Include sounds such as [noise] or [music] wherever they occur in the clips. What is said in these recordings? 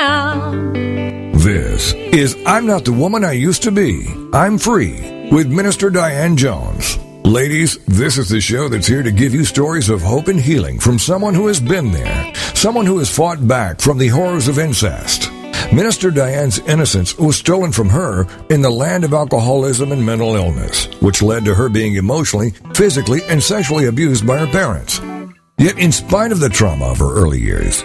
This is I'm Not the Woman I Used to Be. I'm Free with Minister Diane Jones. Ladies, this is the show that's here to give you stories of hope and healing from someone who has been there, someone who has fought back from the horrors of incest. Minister Diane's innocence was stolen from her in the land of alcoholism and mental illness, which led to her being emotionally, physically, and sexually abused by her parents. Yet, in spite of the trauma of her early years,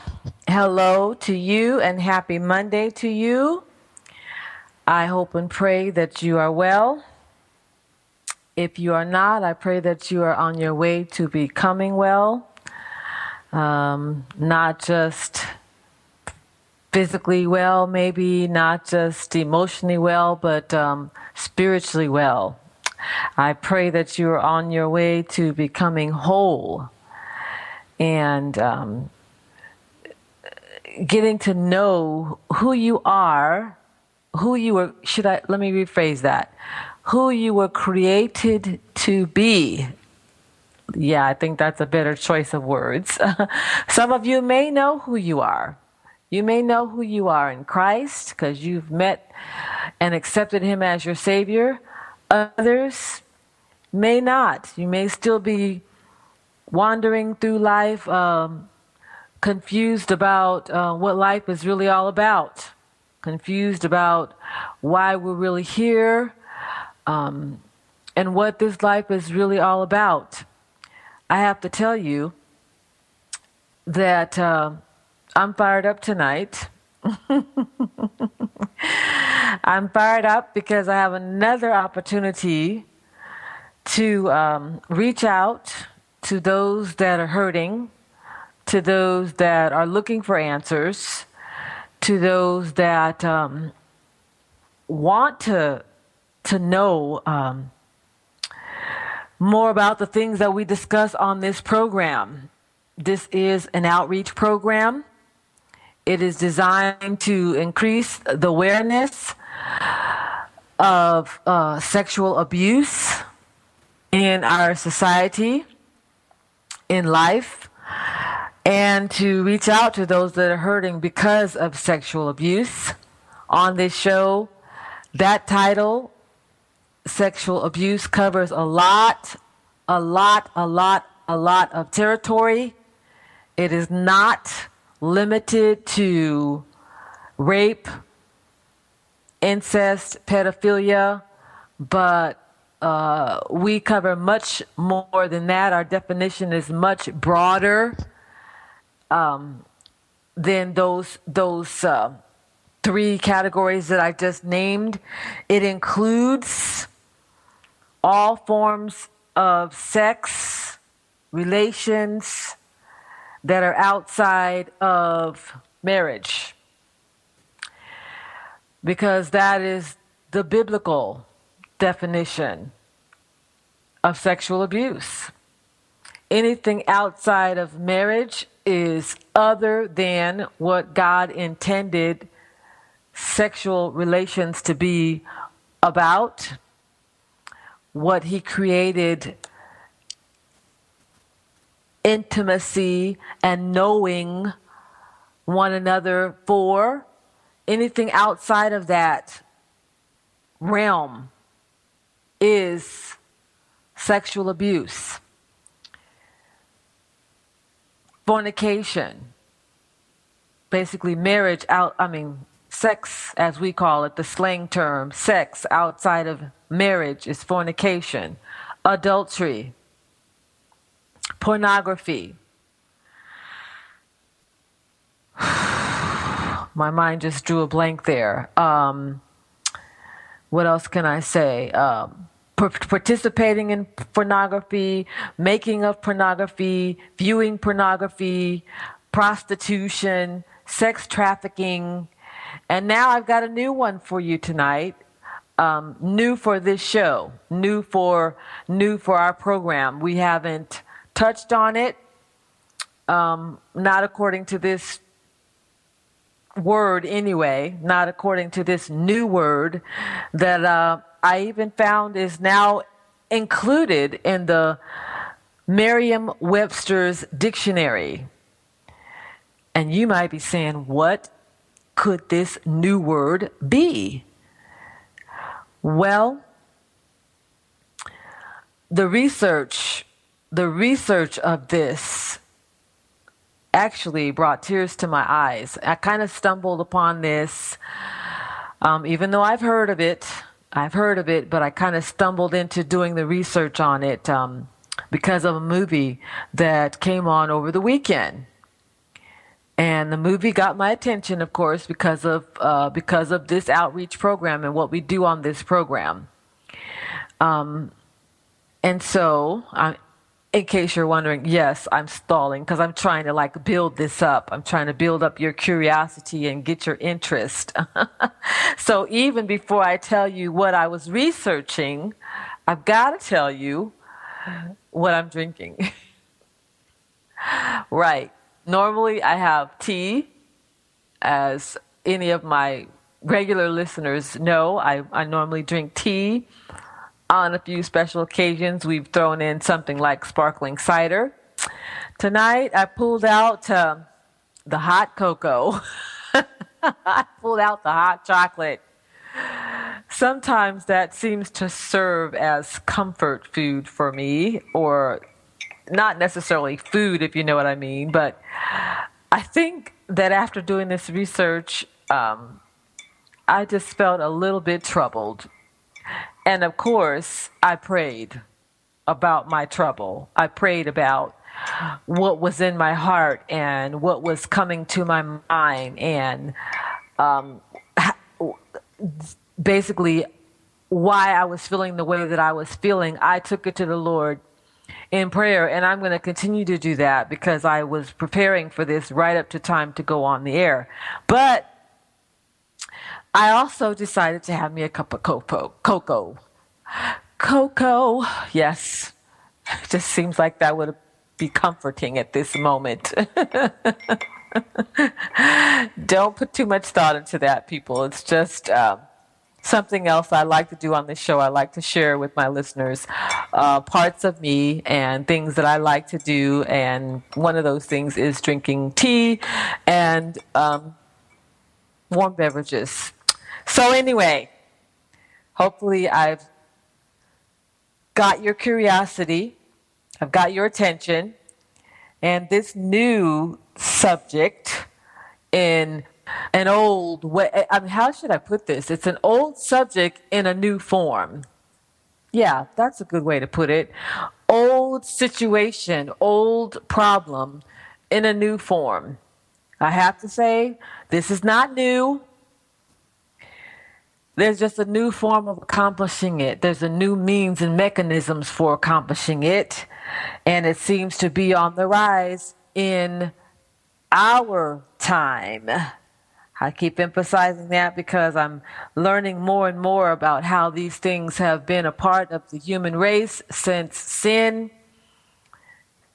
Hello to you and happy Monday to you. I hope and pray that you are well. If you are not, I pray that you are on your way to becoming well. Um, not just physically well, maybe not just emotionally well, but um, spiritually well. I pray that you are on your way to becoming whole and um, getting to know who you are, who you were, should I, let me rephrase that, who you were created to be. Yeah, I think that's a better choice of words. [laughs] Some of you may know who you are. You may know who you are in Christ because you've met and accepted Him as your Savior. Others may not. You may still be wandering through life, um, confused about uh, what life is really all about, confused about why we're really here, um, and what this life is really all about. I have to tell you that uh, I'm fired up tonight. [laughs] I'm fired up because I have another opportunity to um, reach out to those that are hurting, to those that are looking for answers, to those that um, want to to know um, more about the things that we discuss on this program. This is an outreach program. It is designed to increase the awareness of uh, sexual abuse in our society in life and to reach out to those that are hurting because of sexual abuse. On this show, that title, Sexual Abuse, covers a lot, a lot, a lot, a lot of territory. It is not limited to rape, incest, pedophilia, but uh, we cover much more than that. Our definition is much broader um, than those those uh, three categories that I just named. It includes all forms of sex relations that are outside of marriage, because that is the biblical definition of sexual abuse. Anything outside of marriage is other than what God intended sexual relations to be about, what He created intimacy and knowing one another for. Anything outside of that realm is sexual abuse. Fornication. Basically, marriage out, I mean, sex, as we call it, the slang term, sex outside of marriage is fornication, adultery, pornography. [sighs] My mind just drew a blank there. Um, what else can I say? Um, participating in pornography, making of pornography, viewing pornography, prostitution, sex trafficking. And now I've got a new one for you tonight. Um, new for this show, new for new for our program. We haven't touched on it, um, not according to this word anyway, not according to this new word that uh, I even found is now included in the Merriam Webster's dictionary. And you might be saying, what could this new word be? Well, the research, the research of this actually brought tears to my eyes. I kind of stumbled upon this, um, even though I've heard of it. I've heard of it, but I kind of stumbled into doing the research on it um, because of a movie that came on over the weekend. And the movie got my attention, of course, because of uh, because of this outreach program and what we do on this program. Um, and so, I, in case you're wondering, yes, I'm stalling because I'm trying to like build this up. I'm trying to build up your curiosity and get your interest. [laughs] so even before I tell you what I was researching, I've got to tell you what I'm drinking. [laughs] right. Normally I have tea, as any of my regular listeners know. I, I normally drink tea on a few special occasions, we've thrown in something like sparkling cider. Tonight, I pulled out uh, the hot cocoa. [laughs] I pulled out the hot chocolate. Sometimes that seems to serve as comfort food for me, or not necessarily food, if you know what I mean, but I think that after doing this research, um, I just felt a little bit troubled and of course, I prayed about my trouble. I prayed about what was in my heart and what was coming to my mind, and um, basically why I was feeling the way that I was feeling. I took it to the Lord in prayer, and I'm going to continue to do that because I was preparing for this right up to time to go on the air. But I also decided to have me a cup of cocoa. Cocoa. Cocoa. Yes. It [laughs] just seems like that would be comforting at this moment. [laughs] Don't put too much thought into that, people. It's just um, something else I like to do on this show. I like to share with my listeners uh, parts of me and things that I like to do. And one of those things is drinking tea and um, warm beverages. So, anyway, hopefully, I've got your curiosity, I've got your attention, and this new subject in an old way. I mean, how should I put this? It's an old subject in a new form. Yeah, that's a good way to put it. Old situation, old problem in a new form. I have to say, this is not new. There's just a new form of accomplishing it. There's a new means and mechanisms for accomplishing it. And it seems to be on the rise in our time. I keep emphasizing that because I'm learning more and more about how these things have been a part of the human race since sin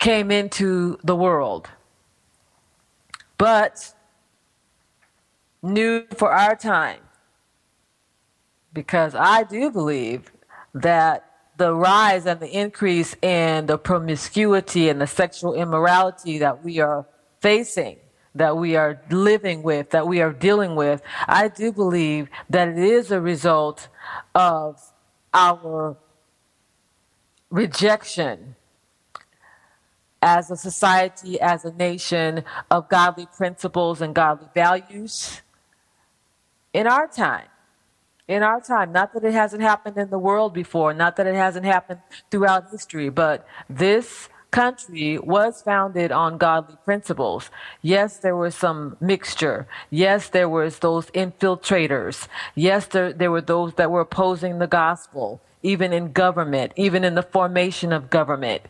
came into the world. But new for our time because I do believe that the rise and the increase in the promiscuity and the sexual immorality that we are facing, that we are living with, that we are dealing with, I do believe that it is a result of our rejection as a society, as a nation of godly principles and godly values in our time. In our time. Not that it hasn't happened in the world before, not that it hasn't happened throughout history, but this country was founded on godly principles. Yes, there was some mixture. Yes, there was those infiltrators. Yes, there, there were those that were opposing the gospel, even in government, even in the formation of government.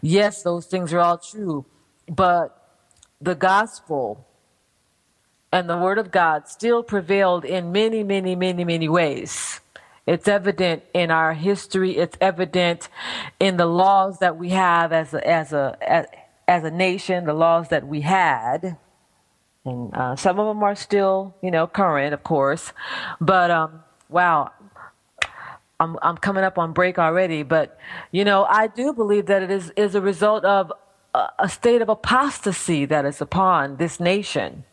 Yes, those things are all true. But the gospel and the word of God still prevailed in many, many, many, many ways. It's evident in our history. It's evident in the laws that we have as a, as a, as, a nation, the laws that we had. And uh, some of them are still, you know, current, of course. But um, wow, I'm, I'm coming up on break already. But, you know, I do believe that it is, is a result of a, a state of apostasy that is upon this nation.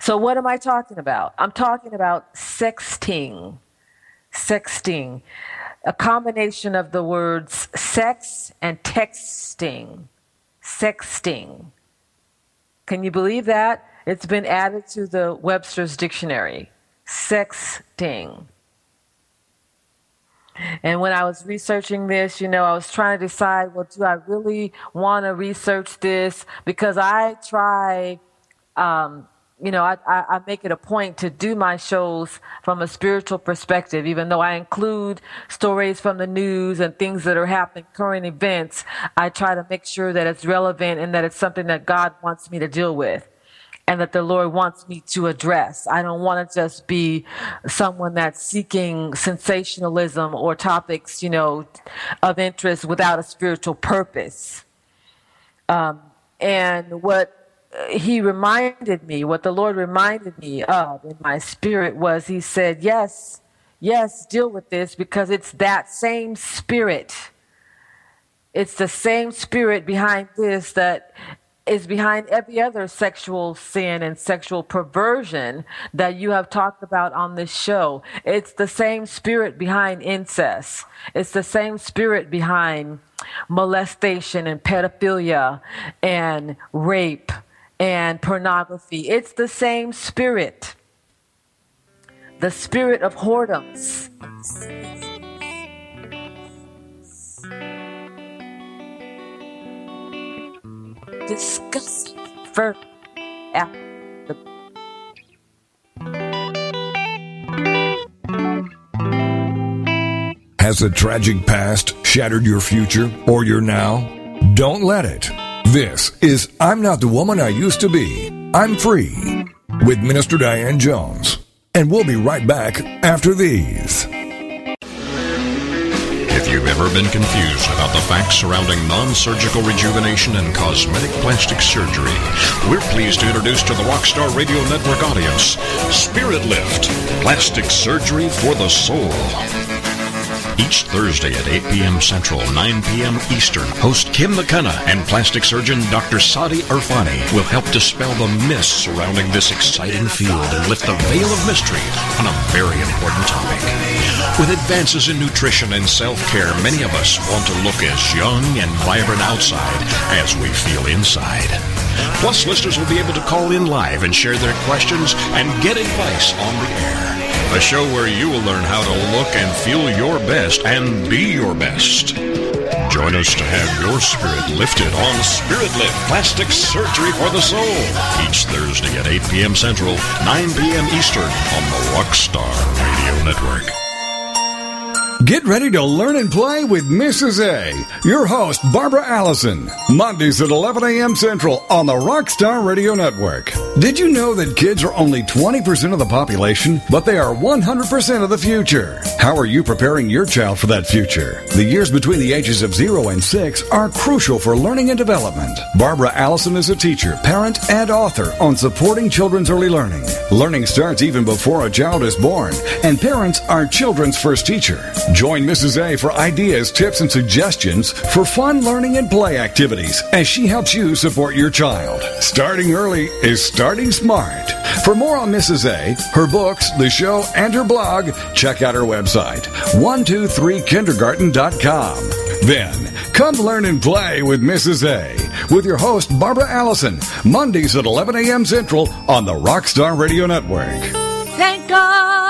So, what am I talking about? I'm talking about sexting sexting, a combination of the words sex and texting. Sexting. Can you believe that? It's been added to the Webster's dictionary. Sexting. And when I was researching this, you know, I was trying to decide, well, do I really want to research this? Because I try um, you know, I, I, I, make it a point to do my shows from a spiritual perspective, even though I include stories from the news and things that are happening, current events. I try to make sure that it's relevant and that it's something that God wants me to deal with and that the Lord wants me to address. I don't want to just be someone that's seeking sensationalism or topics, you know, of interest without a spiritual purpose. Um, and what he reminded me, what the Lord reminded me of in my spirit was He said, Yes, yes, deal with this because it's that same spirit. It's the same spirit behind this that is behind every other sexual sin and sexual perversion that you have talked about on this show. It's the same spirit behind incest. It's the same spirit behind molestation and pedophilia and rape and pornography. It's the same spirit. The spirit of whoredoms. Disgusting. For Has the tragic past shattered your future or your now? Don't let it. This is I'm Not the Woman I Used to Be. I'm Free with Minister Diane Jones. And we'll be right back after these. If you've ever been confused about the facts surrounding non surgical rejuvenation and cosmetic plastic surgery, we're pleased to introduce to the Rockstar Radio Network audience Spirit Lift Plastic Surgery for the Soul. Each Thursday at 8 p.m. Central, 9 p.m. Eastern, host Kim McKenna and plastic surgeon Dr. Sadi Irfani will help dispel the myths surrounding this exciting field and lift the veil of mystery on a very important topic. With advances in nutrition and self-care, many of us want to look as young and vibrant outside as we feel inside. Plus, listeners will be able to call in live and share their questions and get advice on the air. A show where you will learn how to look and feel your best and be your best. Join us to have your spirit lifted on Spirit Lift Plastic Surgery for the Soul. Each Thursday at 8 p.m. Central, 9 p.m. Eastern on the Rockstar Radio Network. Get ready to learn and play with Mrs. A, your host, Barbara Allison, Mondays at 11 a.m. Central on the Rockstar Radio Network. Did you know that kids are only 20% of the population, but they are 100% of the future? How are you preparing your child for that future? The years between the ages of 0 and 6 are crucial for learning and development. Barbara Allison is a teacher, parent, and author on supporting children's early learning. Learning starts even before a child is born, and parents are children's first teacher. Join Mrs. A for ideas, tips, and suggestions for fun learning and play activities as she helps you support your child. Starting early is starting smart. For more on Mrs. A, her books, the show, and her blog, check out her website, 123kindergarten.com. Then, come learn and play with Mrs. A with your host, Barbara Allison, Mondays at 11 a.m. Central on the Rockstar Radio Network. Thank God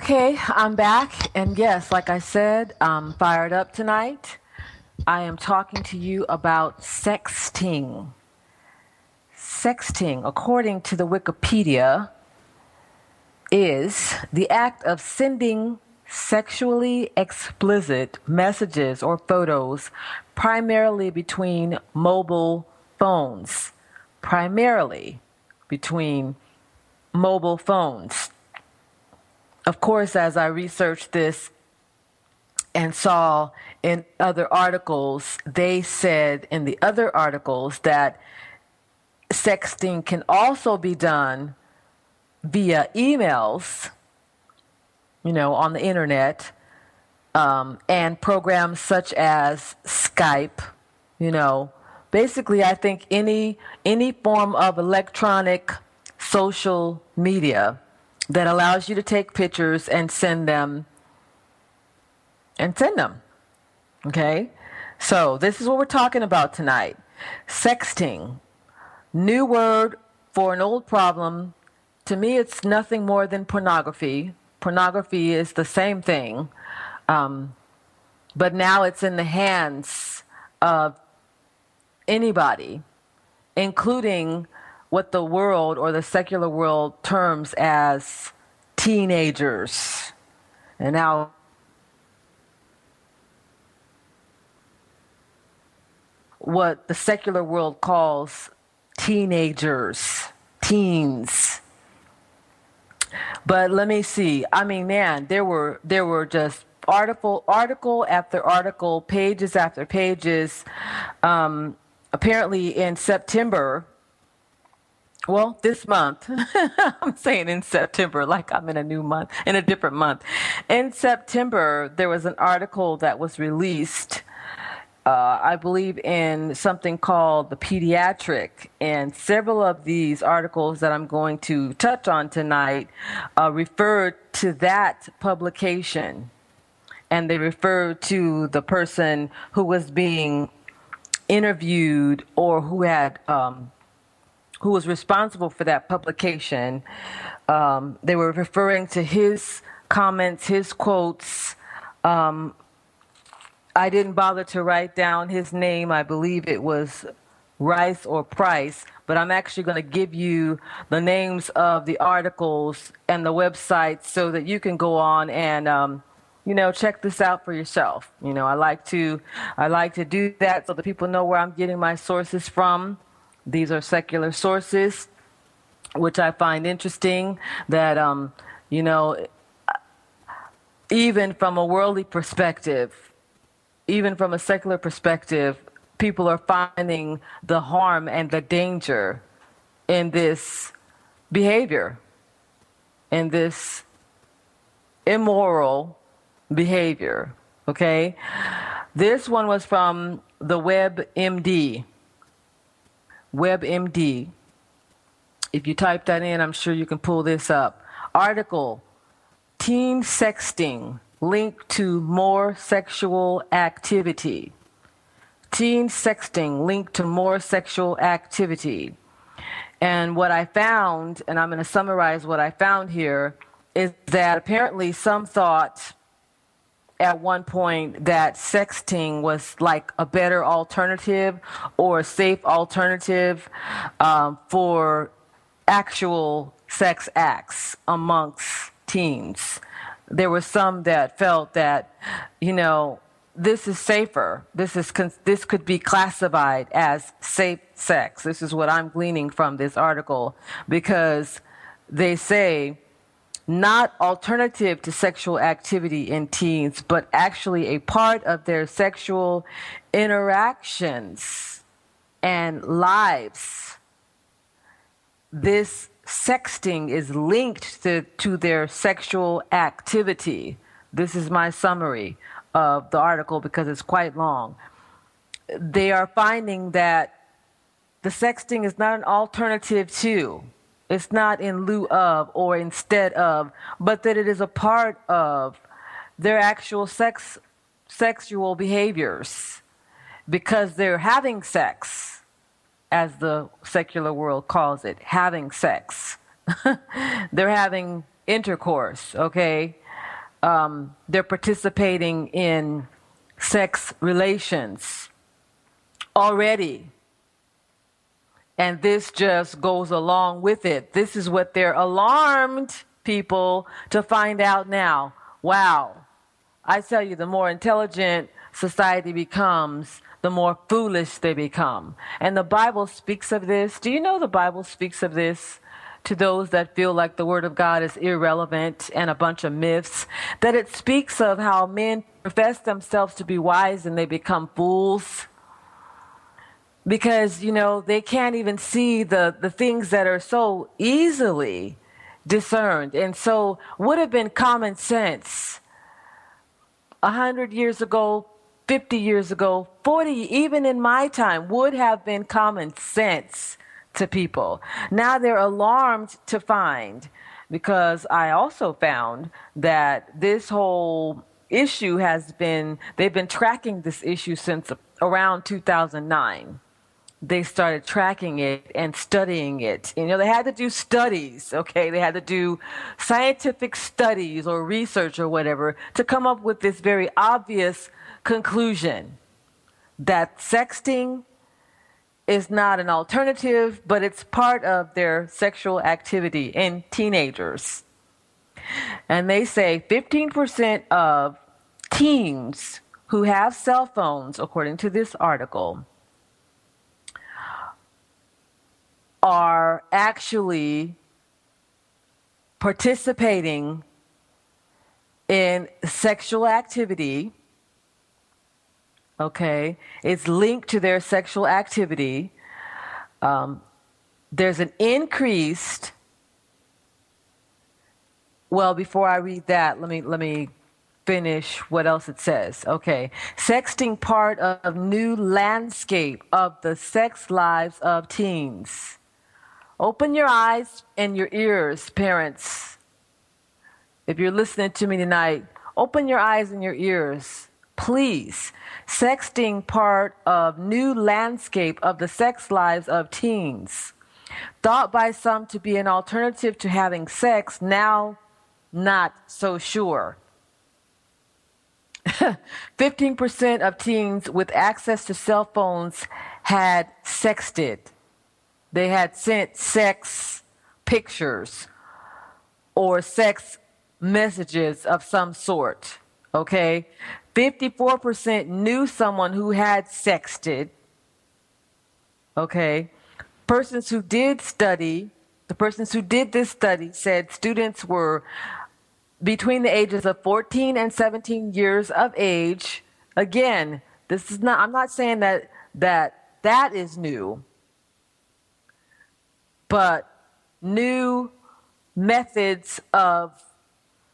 Okay, I'm back. And yes, like I said, I'm fired up tonight. I am talking to you about sexting. Sexting, according to the Wikipedia, is the act of sending sexually explicit messages or photos primarily between mobile phones. Primarily between mobile phones. Of course, as I researched this and saw in other articles, they said in the other articles that sexting can also be done via emails, you know, on the internet, um, and programs such as Skype, you know. Basically, I think any any form of electronic social media that allows you to take pictures and send them and send them. Okay? So, this is what we're talking about tonight. Sexting. New word for an old problem. To me, it's nothing more than pornography. Pornography is the same thing. Um, but now it's in the hands of anybody, including what the world or the secular world terms as teenagers. And now what the secular world calls teenagers, teens. But let me see. I mean, man, there were there were just article article after article, pages after pages. Um, apparently, in September, well, this month, [laughs] I'm saying in September, like I'm in a new month, in a different month. In September, there was an article that was released uh, I believe in something called the pediatric, and several of these articles that I'm going to touch on tonight uh, refer to that publication, and they refer to the person who was being interviewed or who had um, who was responsible for that publication. Um, they were referring to his comments, his quotes. Um, I didn't bother to write down his name. I believe it was Rice or Price, but I'm actually going to give you the names of the articles and the websites so that you can go on and um, you know check this out for yourself. You know, I like to I like to do that so that people know where I'm getting my sources from. These are secular sources, which I find interesting. That um, you know, even from a worldly perspective even from a secular perspective, people are finding the harm and the danger in this behavior, in this immoral behavior. Okay? This one was from the WebMD. WebMD. If you type that in, I'm sure you can pull this up. Article Teen Sexting linked to more sexual activity. Teen sexting linked to more sexual activity. And what I found, and I'm going to summarize what I found here, is that apparently some thought at one point that sexting was like a better alternative or a safe alternative um, for actual sex acts amongst teens there were some that felt that, you know, this is safer. This is this could be classified as safe sex. This is what I'm gleaning from this article because they say not alternative to sexual activity in teens, but actually a part of their sexual interactions and lives. This sexting is linked to, to their sexual activity. This is my summary of the article because it's quite long. They are finding that the sexting is not an alternative to, it's not in lieu of or instead of, but that it is a part of their actual sex sexual behaviors. Because they're having sex as the secular world calls it having sex. [laughs] They're having intercourse okay? Um, they're participating in sex relations already. And this just goes along with it. This is what they're alarmed people to find out now. Wow. I tell you, the more intelligent society becomes, the more foolish they become. And the Bible speaks of this. Do you know the Bible speaks of this? to those that feel like the Word of God is irrelevant and a bunch of myths, that it speaks of how men profess themselves to be wise and they become fools. Because, you know, they can't even see the, the things that are so easily discerned. And so, would have been common sense a hundred years ago, 50 years ago, 40, even in my time, would have been common sense to people. Now they're alarmed to find, because I also found that this whole issue has been, they've been tracking this issue since around 2009 they started tracking it and studying it. You know, they had to do studies, okay? They had to do scientific studies or research or whatever to come up with this very obvious conclusion that sexting is not an alternative, but it's part of their sexual activity in teenagers. And they say 15% of teens who have cell phones, according to this article, are actually participating in sexual activity okay? It's linked to their sexual activity. Um, there's an increased. Well, before I read that, let me let me finish what else it says. Okay, sexting part of new landscape of the sex lives of teens. Open your eyes and your ears, parents. If you're listening to me tonight, open your eyes and your ears, please sexting part of new landscape of the sex lives of teens. Thought by some to be an alternative to having sex, now not so sure. [laughs] 15% of teens with access to cell phones had sexted. They had sent sex pictures or sex messages of some sort. Okay? 54% knew someone who had sexted. Okay. Persons who did study, the persons who did this study said students were between the ages of 14 and 17 years of age. Again, this is not, I'm not saying that that, that is new, but new methods of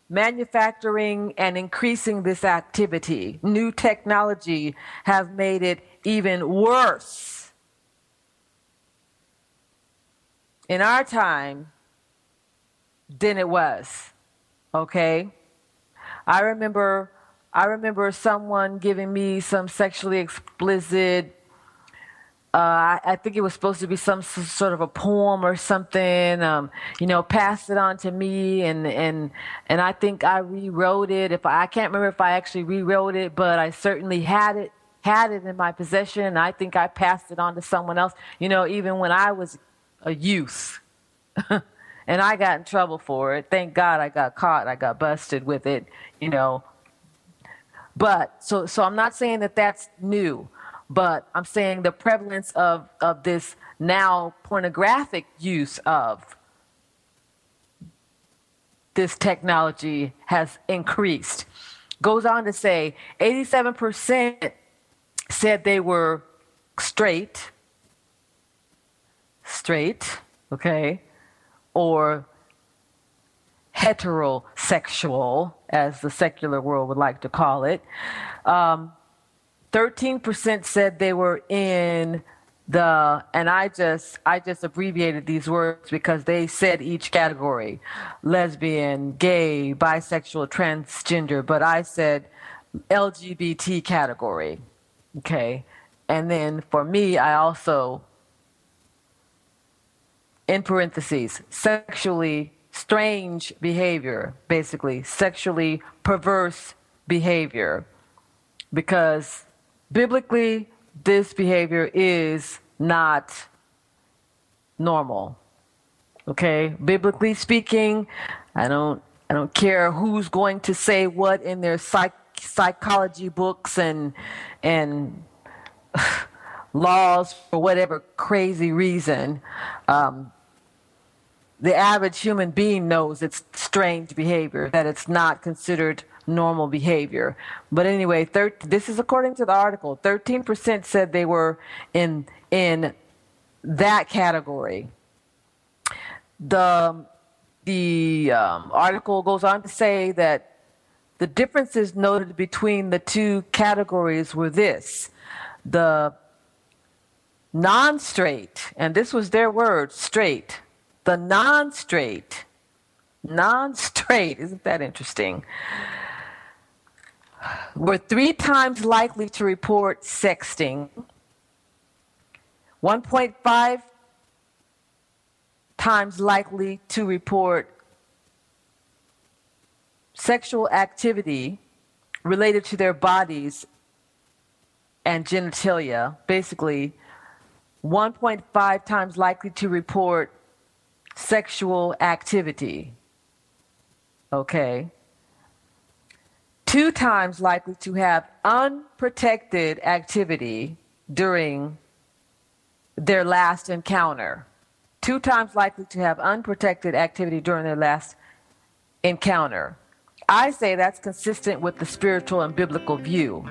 manufacturing and increasing this activity. New technology have made it even worse. In our time than it was. Okay? I remember I remember someone giving me some sexually explicit uh, I, I, think it was supposed to be some sort of a poem or something. Um, you know, passed it on to me, and and and I think I rewrote it. If I, I can't remember if I actually rewrote it, but I certainly had it had it in my possession. I think I passed it on to someone else. You know, even when I was a youth. [laughs] and I got in trouble for it. Thank God I got caught. I got busted with it, you know. But so so I'm not saying that that's new, but I'm saying the prevalence of of this now pornographic use of this technology has increased. Goes on to say 87% said they were straight, straight, okay, or heterosexual, as the secular world would like to call it. Um, 13% said they were in the and I just I just abbreviated these words because they said each category lesbian, gay, bisexual, transgender, but I said LGBT category. Okay. And then for me I also in parentheses sexually strange behavior basically sexually perverse behavior because biblically this behavior is not normal. Okay? Biblically speaking, I don't I don't care who's going to say what in their psych, psychology books and and [laughs] laws for whatever crazy reason. Um, the average human being knows it's strange behavior, that it's not considered normal behavior. But anyway, thir- this is according to the article. 13% said they were in in that category. The the um, article goes on to say that the differences noted between the two categories were this: the non-straight, and this was their word, straight. The non-straight, non-straight. Isn't that interesting? Were three times likely to report sexting, 1.5 times likely to report sexual activity related to their bodies and genitalia, basically 1.5 times likely to report sexual activity. Okay two times likely to have unprotected activity during their last encounter. Two times likely to have unprotected activity during their last encounter. I say that's consistent with the spiritual and biblical view.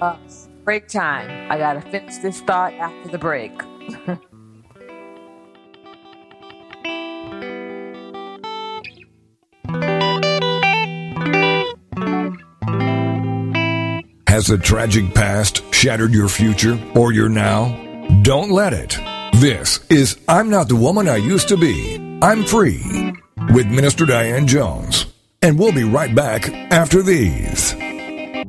Uh, break time. I got to finish this thought after the break. [laughs] Has a tragic past shattered your future or your now? Don't let it. This is I'm Not the Woman I Used to Be. I'm Free with Minister Diane Jones. And we'll be right back after these.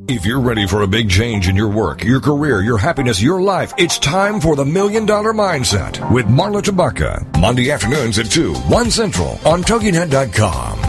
If you're ready for a big change in your work, your career, your happiness, your life, it's time for the Million Dollar Mindset with Marla Tabaka. Monday afternoons at 2, 1 Central on TogiNet.com.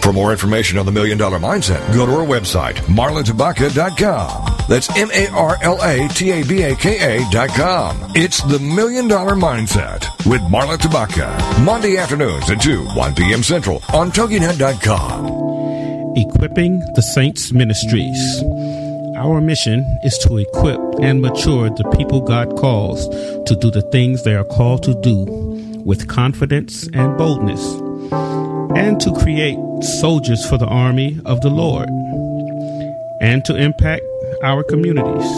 For more information on the Million Dollar Mindset, go to our website, marlatabaka.com. That's M-A-R-L-A-T-A-B-A-K-A dot com. It's the Million Dollar Mindset with Marla Tabaka. Monday afternoons at 2, 1 p.m. Central on TogiNet.com. Equipping the Saints Ministries. Our mission is to equip and mature the people God calls to do the things they are called to do with confidence and boldness, and to create soldiers for the army of the Lord, and to impact our communities.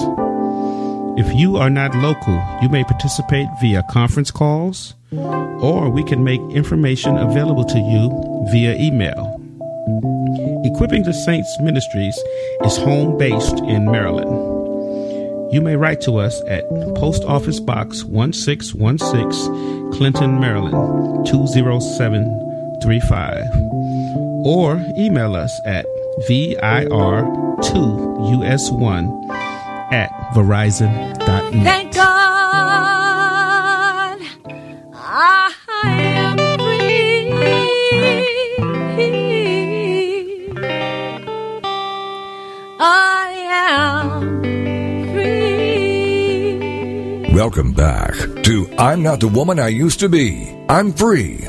If you are not local, you may participate via conference calls, or we can make information available to you via email. Equipping the Saints Ministries is home based in Maryland. You may write to us at Post Office Box 1616, Clinton, Maryland 20735, or email us at vir2us1 at verizon.net. Thank God I am free. I am free. Welcome back to I'm Not the Woman I Used to Be. I'm Free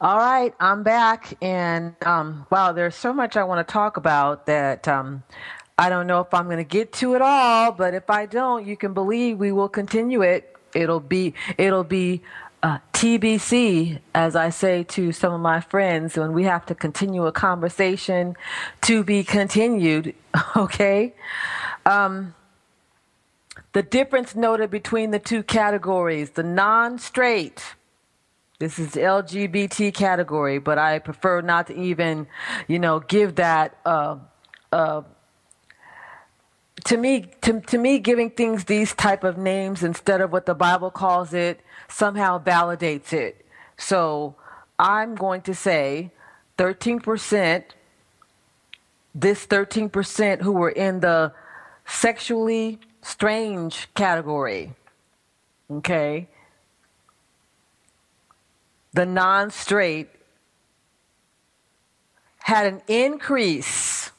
All right, I'm back, and um, wow, there's so much I want to talk about that um, I don't know if I'm going to get to it all. But if I don't, you can believe we will continue it. It'll be it'll be uh, TBC, as I say to some of my friends, when we have to continue a conversation to be continued. [laughs] Okay. Um, the difference noted between the two categories, the non-straight this is LGBT category, but I prefer not to even, you know, give that. Uh, uh, to me, to, to me, giving things these type of names instead of what the Bible calls it somehow validates it. So I'm going to say 13%, this 13% who were in the sexually strange category, okay, the non straight had an increase,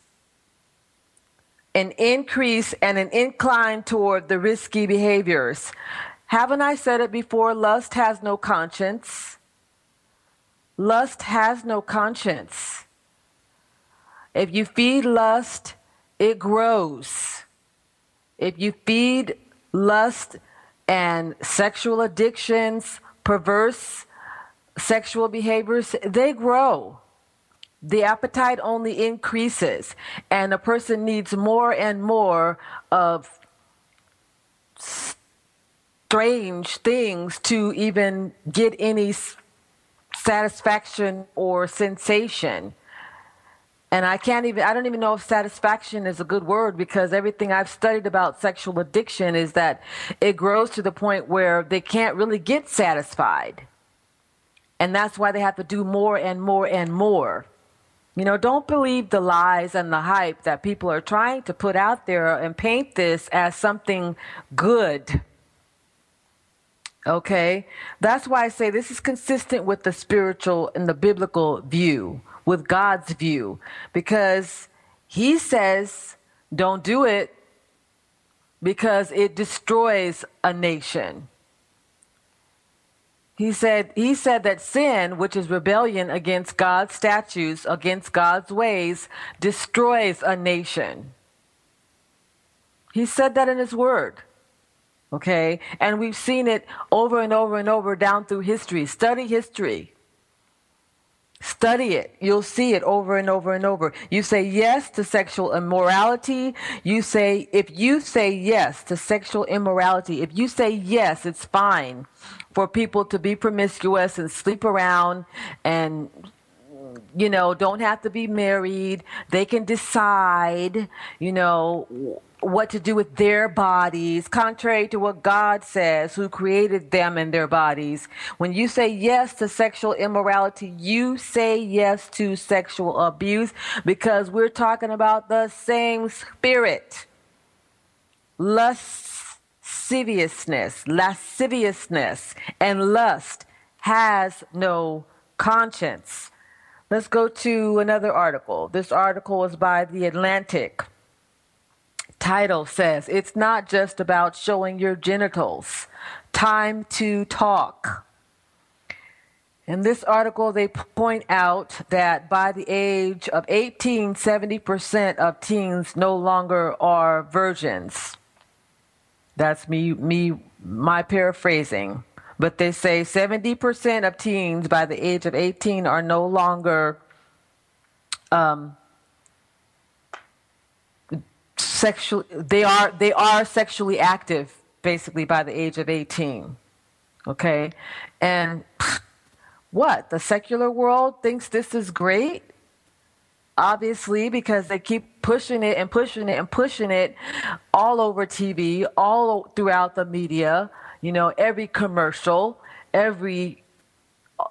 an increase and an incline toward the risky behaviors. Haven't I said it before? Lust has no conscience. Lust has no conscience. If you feed lust, it grows. If you feed lust and sexual addictions, perverse sexual behaviors, they grow. The appetite only increases, and a person needs more and more of strange things to even get any satisfaction or sensation. And I can't even, I don't even know if satisfaction is a good word because everything I've studied about sexual addiction is that it grows to the point where they can't really get satisfied. And that's why they have to do more and more and more. You know, don't believe the lies and the hype that people are trying to put out there and paint this as something good. Okay? That's why I say this is consistent with the spiritual and the biblical view, with God's view, because He says, don't do it because it destroys a nation. He said, he said that sin, which is rebellion against God's statutes, against God's ways, destroys a nation. He said that in his word. Okay? And we've seen it over and over and over down through history. Study history. Study it. You'll see it over and over and over. You say yes to sexual immorality. You say, if you say yes to sexual immorality, if you say yes, it's fine for people to be promiscuous and sleep around and you know don't have to be married they can decide you know what to do with their bodies contrary to what god says who created them and their bodies when you say yes to sexual immorality you say yes to sexual abuse because we're talking about the same spirit lust lasciviousness, lasciviousness, and lust has no conscience. Let's go to another article. This article was by The Atlantic. Title says, It's not just about showing your genitals. Time to talk. In this article, they point out that by the age of 18, 70% of teens no longer are virgins. That's me, me, my paraphrasing. But they say 70% of teens by the age of 18 are no longer um, sexual. They are they are sexually active basically by the age of 18. Okay? And what? The secular world thinks this is great? Obviously, because they keep pushing it and pushing it and pushing it all over TV, all throughout the media, you know, every commercial, every uh,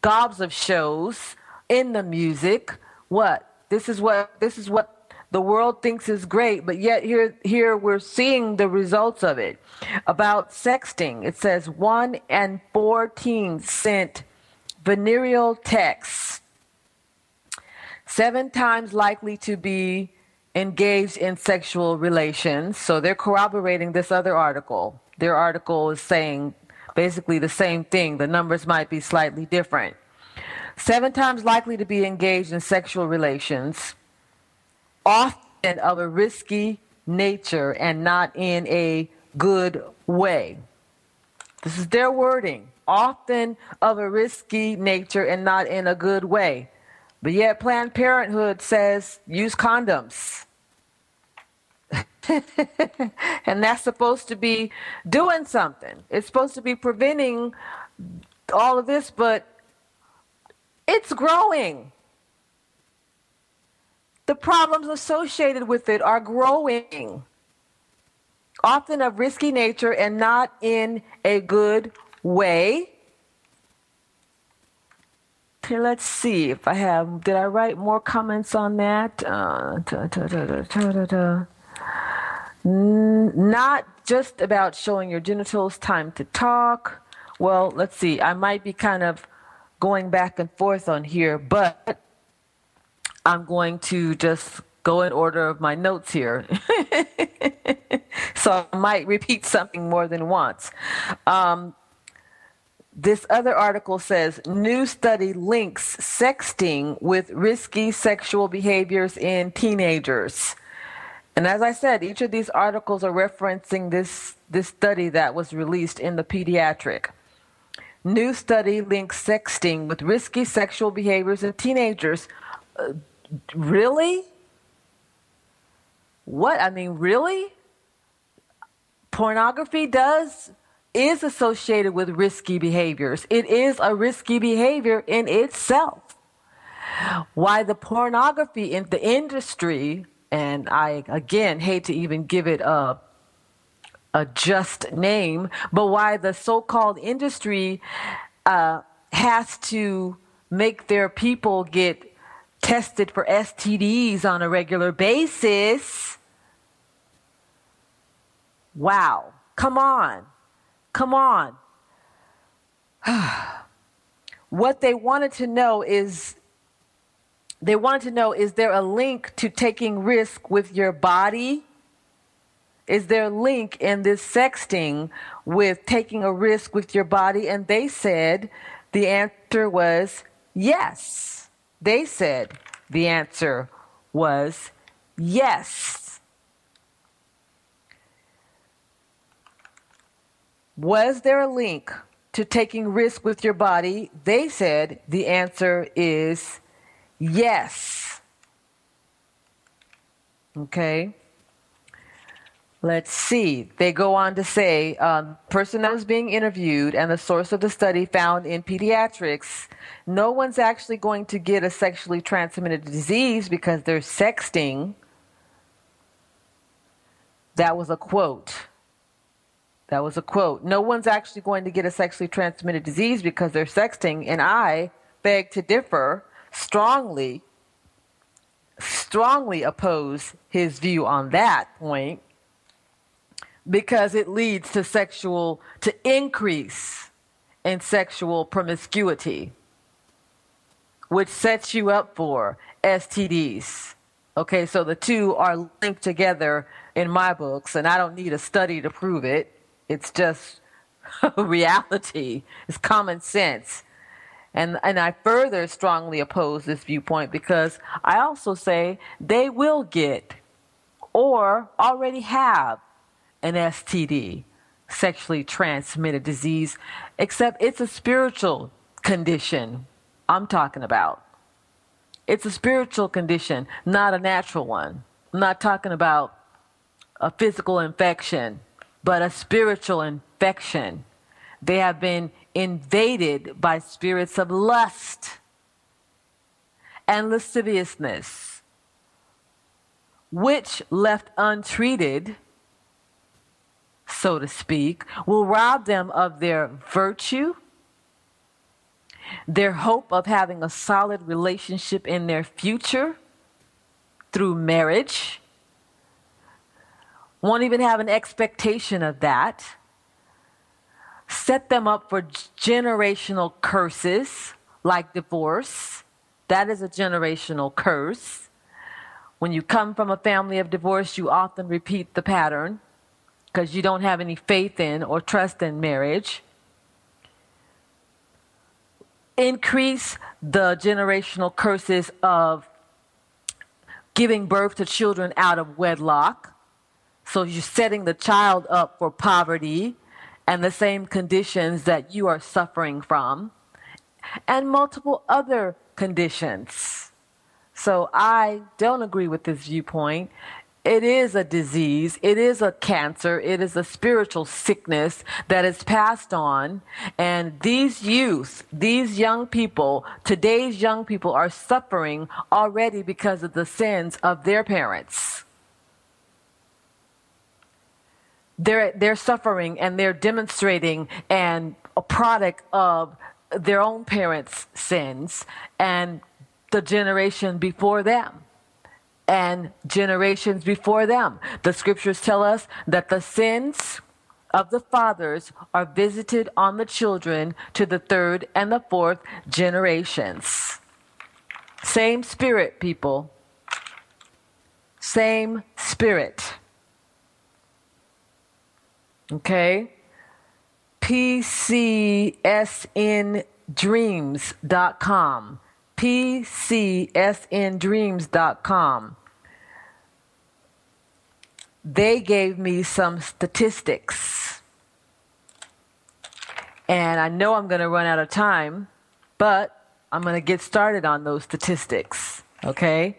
gobs of shows in the music. What? This is what this is what the world thinks is great, but yet here here we're seeing the results of it. About sexting, it says one and four teens sent venereal texts, seven times likely to be engaged in sexual relations. So they're corroborating this other article. Their article is saying basically the same thing. The numbers might be slightly different. Seven times likely to be engaged in sexual relations often of a risky nature and not in a good way. This is their wording. Often of a risky nature and not in a good way. But yet, Planned Parenthood says use condoms. [laughs] and that's supposed to be doing something. It's supposed to be preventing all of this, but it's growing the problems associated with it are growing, often of risky nature and not in a good way. Okay, let's see if I have. Did I write more comments on that? Uh, not just about showing your genitals, time to talk. Well, let's see. I might be kind of going back and forth on here, but I'm going to just go in order of my notes here. [laughs] so I might repeat something more than once. Um, this other article says new study links sexting with risky sexual behaviors in teenagers. And as I said, each of these articles are referencing this, this study that was released in the pediatric. New study links sexting with risky sexual behaviors in teenagers. Really? What? I mean, really? Pornography does is associated with risky behaviors. It is a risky behavior in itself. Why the pornography in the industry, and I again hate to even give it a a just name, but why the so-called industry uh, has to make their people get tested for STDs on a regular basis. Wow. Come on. Come on. [sighs] what they wanted to know is they wanted to know is there a link to taking risk with your body? Is there a link in this sexting with taking a risk with your body? And they said the answer was yes. They said the answer was yes. Was there a link to taking risk with your body? They said the answer is yes. Okay. Let's see. They go on to say, um, person that was being interviewed and the source of the study found in pediatrics, no one's actually going to get a sexually transmitted disease because they're sexting. That was a quote. That was a quote. No one's actually going to get a sexually transmitted disease because they're sexting, and I beg to differ strongly, strongly oppose his view on that point because it leads to sexual to increase in sexual promiscuity which sets you up for STDs. Okay, so the two are linked together in my books, and I don't need a study to prove it. It's just [laughs] reality, it's common sense. And, and I further strongly oppose this viewpoint because I also say they will get or already have an STD, sexually transmitted disease, except it's a spiritual condition I'm talking about. It's a spiritual condition, not a natural one. I'm not talking about a physical infection but a spiritual infection. They have been invaded by spirits of lust and lasciviousness, which left untreated, so to speak, will rob them of their virtue, their hope of having a solid relationship in their future through marriage, won't even have an expectation of that, set them up for generational curses like divorce. That is a generational curse. When you come from a family of divorce, you often repeat the pattern because you don't have any faith in or trust in marriage. Increase the generational curses of giving birth to children out of wedlock. So you're setting the child up for poverty and the same conditions that you are suffering from, and multiple other conditions. So I don't agree with this viewpoint. It is a disease, it is a cancer, it is a spiritual sickness that is passed on. And these youth, these young people, today's young people are suffering already because of the sins of their parents. They're, they're suffering and they're demonstrating and a product of their own parents' sins and the generation before them and generations before them. The scriptures tell us that the sins of the fathers are visited on the children to the third and the fourth generations. Same spirit, people. Same spirit. Okay? PCSNDreams.com. PCSNDreams.com. They gave me some statistics. And I know I'm going to run out of time, but I'm going to get started on those statistics. Okay?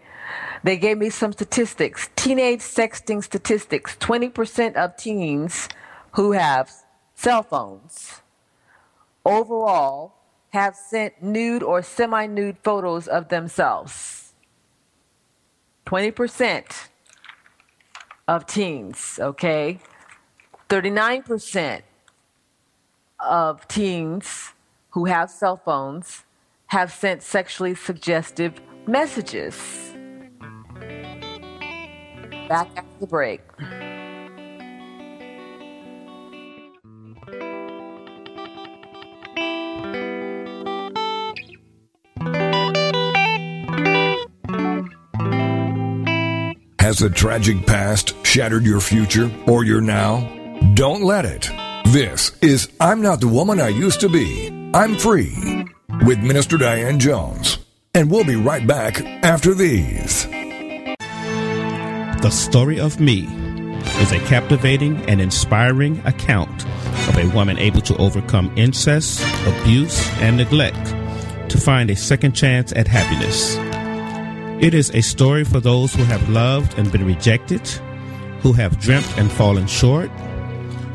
They gave me some statistics. Teenage sexting statistics 20% of teens who have cell phones overall have sent nude or semi nude photos of themselves. 20% of teens, okay? 39% of teens who have cell phones have sent sexually suggestive messages. Back after the break. Has the tragic past shattered your future or your now? Don't let it. This is I'm Not the Woman I Used to Be. I'm Free with Minister Diane Jones. And we'll be right back after these. The Story of Me is a captivating and inspiring account of a woman able to overcome incest, abuse, and neglect to find a second chance at happiness. It is a story for those who have loved and been rejected, who have dreamt and fallen short,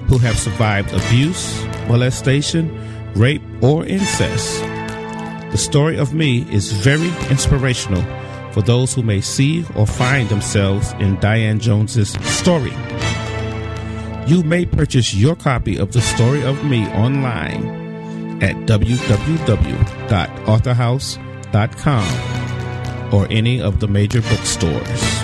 who have survived abuse, molestation, rape, or incest. The story of me is very inspirational for those who may see or find themselves in Diane Jones's story. You may purchase your copy of The Story of Me online at www.authorhouse.com or any of the major bookstores.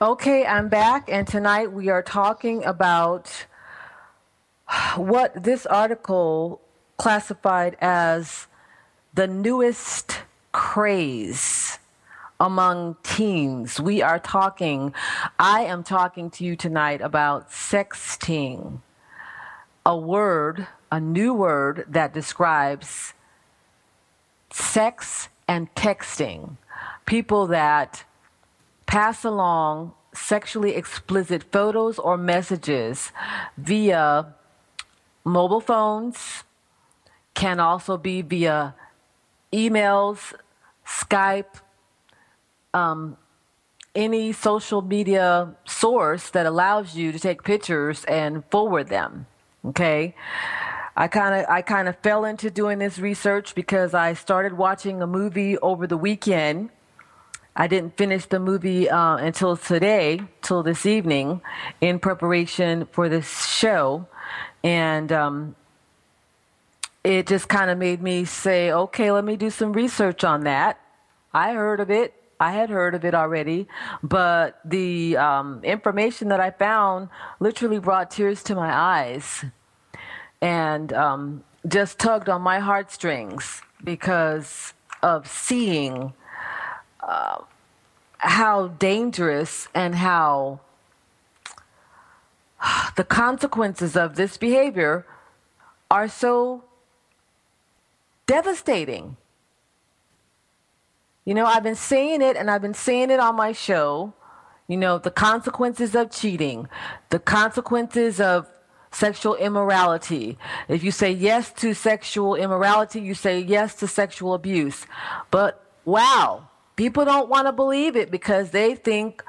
Okay, I'm back, and tonight we are talking about what this article classified as the newest craze among teens. We are talking, I am talking to you tonight about sexting, a word, a new word that describes sex and texting. People that pass along sexually explicit photos or messages via mobile phones, can also be via emails, Skype, um, any social media source that allows you to take pictures and forward them. Okay. I kind of I kind of fell into doing this research because I started watching a movie over the weekend I didn't finish the movie uh, until today, till this evening, in preparation for this show, and um, it just kind of made me say, okay, let me do some research on that. I heard of it. I had heard of it already, but the um, information that I found literally brought tears to my eyes and um, just tugged on my heartstrings because of seeing uh, how dangerous and how [sighs] the consequences of this behavior are so devastating. You know, I've been saying it and I've been saying it on my show. You know, the consequences of cheating, the consequences of sexual immorality. If you say yes to sexual immorality, you say yes to sexual abuse. But wow, people don't want to believe it because they think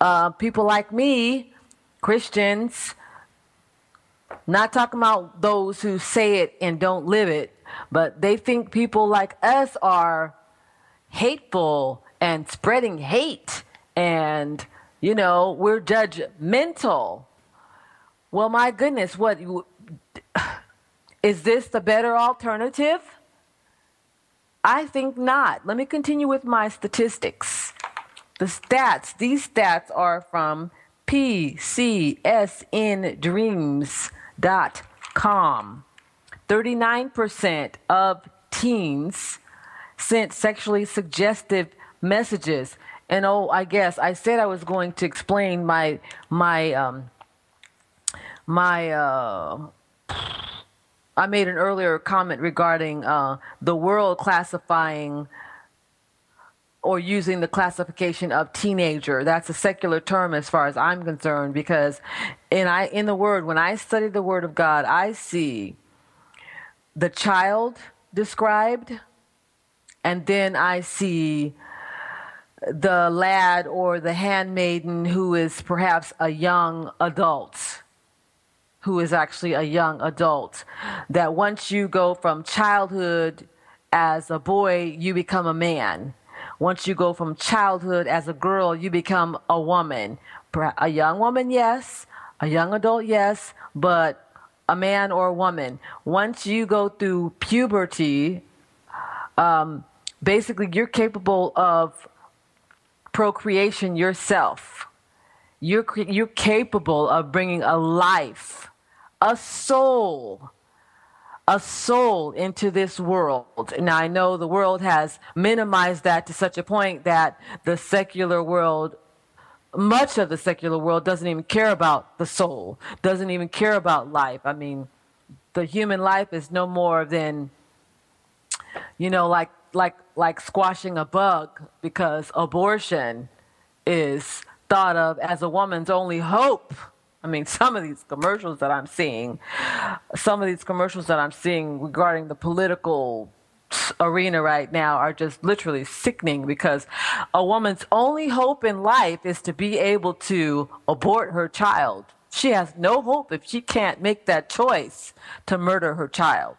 uh, people like me, Christians, not talking about those who say it and don't live it, but they think people like us are hateful and spreading hate and, you know, we're judgmental. Well, my goodness, what [sighs] is this the better alternative? I think not. Let me continue with my statistics. The stats, these stats are from PCSNDreams.com. 39% of teens sent sexually suggestive messages. And oh, I guess I said I was going to explain my my um, my uh, I made an earlier comment regarding uh, the world classifying or using the classification of teenager. That's a secular term as far as I'm concerned because in I in the word when I study the word of God, I see the child described and then I see the lad or the handmaiden who is perhaps a young adult who is actually a young adult. That once you go from childhood as a boy, you become a man. Once you go from childhood as a girl, you become a woman. A young woman, yes. A young adult, yes. But a man or a woman. Once you go through puberty, um, basically you're capable of procreation yourself. You're, you're capable of bringing a life a soul, a soul into this world. Now, I know the world has minimized that to such a point that the secular world, much of the secular world, doesn't even care about the soul, doesn't even care about life. I mean, the human life is no more than, you know, like like like squashing a bug because abortion is thought of as a woman's only hope I mean, some of these commercials that I'm seeing, some of these commercials that I'm seeing regarding the political arena right now are just literally sickening because a woman's only hope in life is to be able to abort her child. She has no hope if she can't make that choice to murder her child.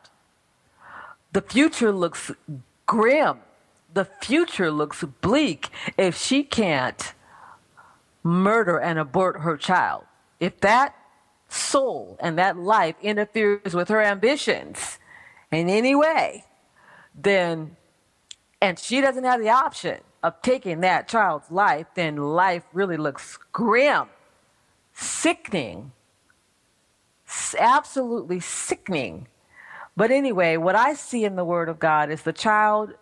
The future looks grim. The future looks bleak if she can't murder and abort her child if that soul and that life interferes with her ambitions in any way, then, and she doesn't have the option of taking that child's life, then life really looks grim, sickening, absolutely sickening. But anyway, what I see in the Word of God is the child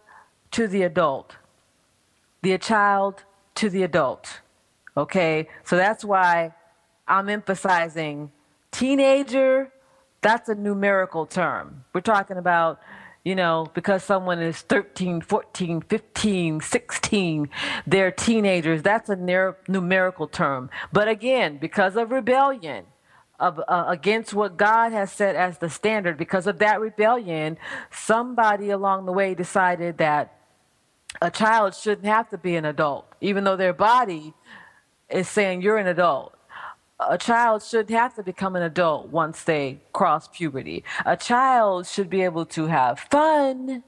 to the adult, the child to the adult. Okay, so that's why I'm emphasizing teenager. That's a numerical term. We're talking about, you know, because someone is 13, 14, 15, 16, they're teenagers. That's a ner- numerical term. But again, because of rebellion, of, uh, against what God has set as the standard, because of that rebellion, somebody along the way decided that a child shouldn't have to be an adult, even though their body is saying you're an adult. A child shouldn't have to become an adult once they cross puberty. A child should be able to have fun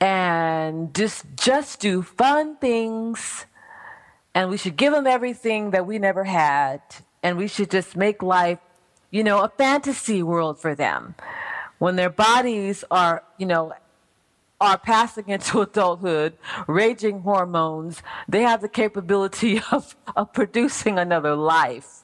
and just just do fun things. And we should give them everything that we never had. And we should just make life you know a fantasy world for them. When their bodies are you know are passing into adulthood, raging hormones, they have the capability [laughs] of, of producing another life.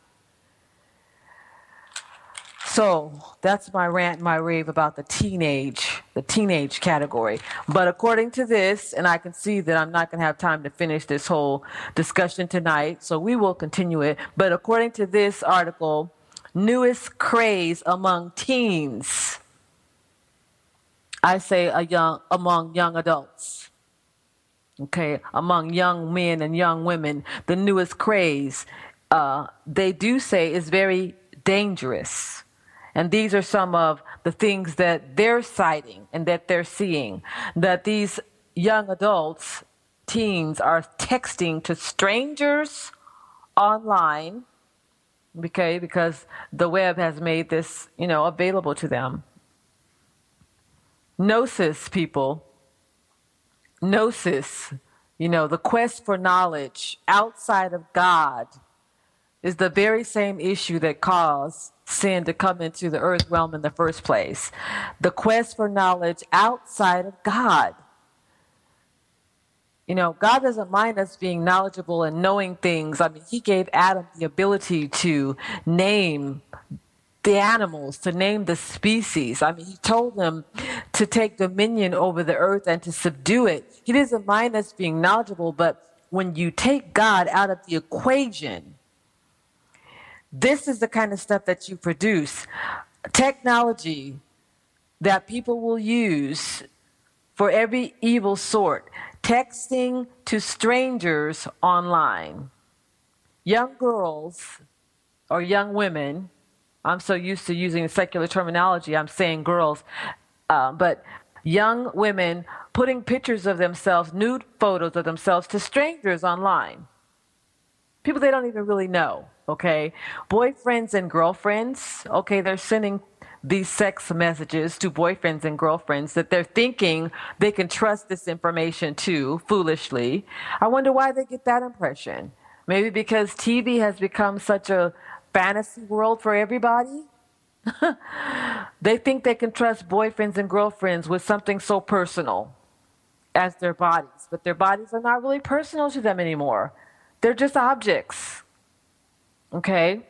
So that's my rant, my rave about the teenage, the teenage category. But according to this, and I can see that I'm not going to have time to finish this whole discussion tonight, so we will continue it. But according to this article, newest craze among teens. I say a young, among young adults. Okay, among young men and young women, the newest craze, uh, they do say is very dangerous. And these are some of the things that they're citing and that they're seeing. That these young adults, teens, are texting to strangers online, okay, because the web has made this, you know, available to them. Gnosis, people. Gnosis, you know, the quest for knowledge outside of God is the very same issue that caused sin to come into the earth realm in the first place. The quest for knowledge outside of God. You know, God doesn't mind us being knowledgeable and knowing things. I mean, He gave Adam the ability to name the animals, to name the species. I mean, He told them to take dominion over the earth and to subdue it. He doesn't mind us being knowledgeable, but when you take God out of the equation, this is the kind of stuff that you produce. Technology that people will use for every evil sort. Texting to strangers online. Young girls or young women, I'm so used to using secular terminology, I'm saying girls, uh, but young women putting pictures of themselves, nude photos of themselves to strangers online. People they don't even really know, okay? Boyfriends and girlfriends, okay, they're sending these sex messages to boyfriends and girlfriends that they're thinking they can trust this information to foolishly. I wonder why they get that impression. Maybe because TV has become such a fantasy world for everybody. [laughs] they think they can trust boyfriends and girlfriends with something so personal as their bodies, but their bodies are not really personal to them anymore. They're just objects. Okay?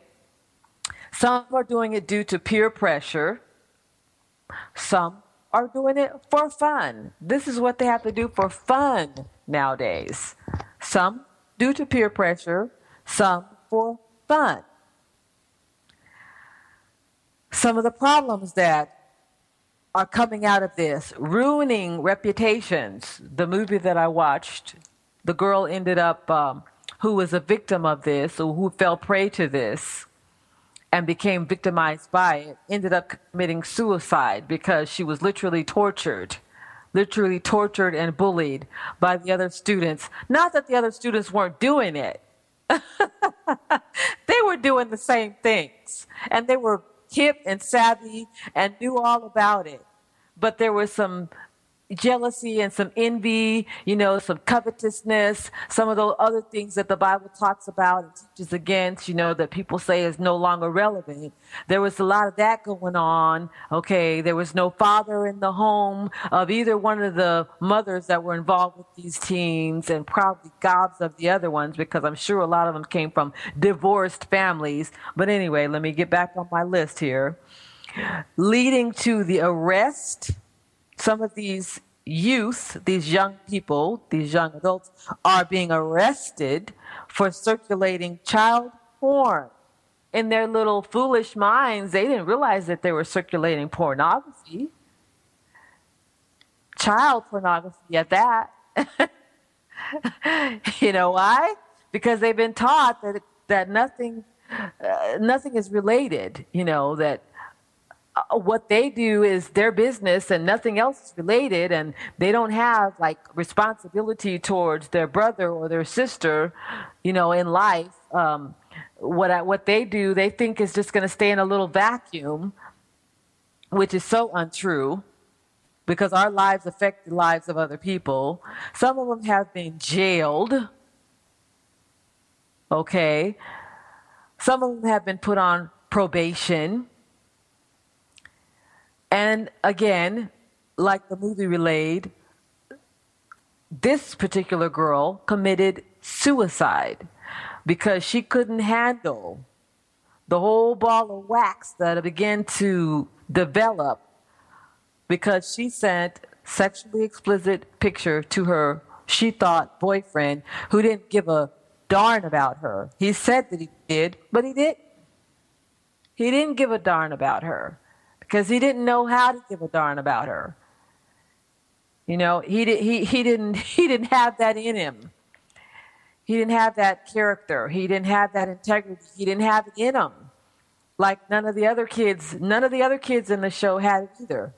Some are doing it due to peer pressure. Some are doing it for fun. This is what they have to do for fun nowadays. Some due to peer pressure, some for fun. Some of the problems that are coming out of this, ruining reputations. The movie that I watched, the girl ended up, um, who was a victim of this, or who fell prey to this, and became victimized by it, ended up committing suicide because she was literally tortured, literally tortured and bullied by the other students. Not that the other students weren't doing it, [laughs] they were doing the same things, and they were hip and savvy and knew all about it. But there were some jealousy and some envy, you know, some covetousness, some of those other things that the Bible talks about and teaches against, you know, that people say is no longer relevant. There was a lot of that going on. Okay. There was no father in the home of either one of the mothers that were involved with these teens and probably gobs of the other ones because I'm sure a lot of them came from divorced families. But anyway, let me get back on my list here. Leading to the arrest some of these youth, these young people, these young adults, are being arrested for circulating child porn. In their little foolish minds, they didn't realize that they were circulating pornography. Child pornography at that. [laughs] you know why? Because they've been taught that that nothing uh, nothing is related, you know, that what they do is their business and nothing else is related and they don't have like responsibility towards their brother or their sister you know in life. Um, what what they do they think is just going to stay in a little vacuum which is so untrue because our lives affect the lives of other people. Some of them have been jailed okay? Some of them have been put on probation and again, like the movie relayed, this particular girl committed suicide because she couldn't handle the whole ball of wax that began to develop because she sent sexually explicit picture to her she thought boyfriend who didn't give a darn about her. He said that he did but he did he didn't give a darn about her because he didn't know how to give a darn about her. You know, he, did, he, he, didn't, [laughs] he didn't have that in him. He didn't have that character. He didn't have that integrity. He didn't have it in him. Like none of the other kids, none of the other kids in the show had it either.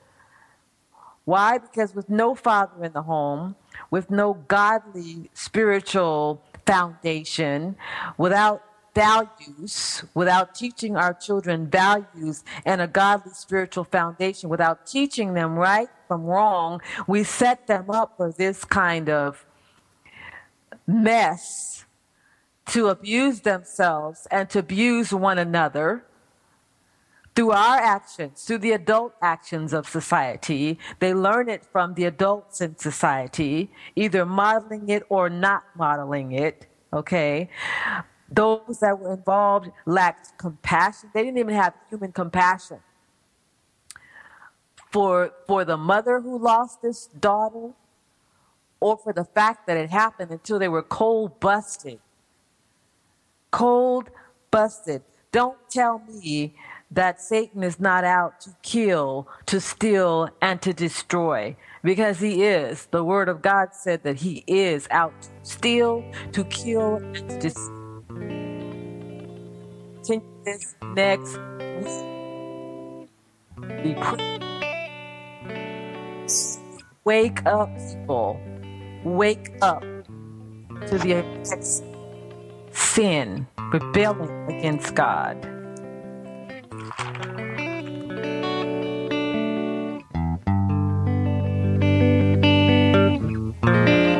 Why? Because with no father in the home, with no godly spiritual foundation, without values, without teaching our children values and a godly spiritual foundation, without teaching them right from wrong, we set them up for this kind of mess to abuse themselves and to abuse one another through our actions, through the adult actions of society. They learn it from the adults in society, either modeling it or not modeling it. Okay. Those that were involved lacked compassion. They didn't even have human compassion. For, for the mother who lost this daughter, or for the fact that it happened until they were cold busted. Cold busted. Don't tell me that Satan is not out to kill, to steal, and to destroy. Because he is. The Word of God said that he is out to steal, to kill, and to destroy continue this next week. Wake up, people. Wake up to the sin, rebelling against God.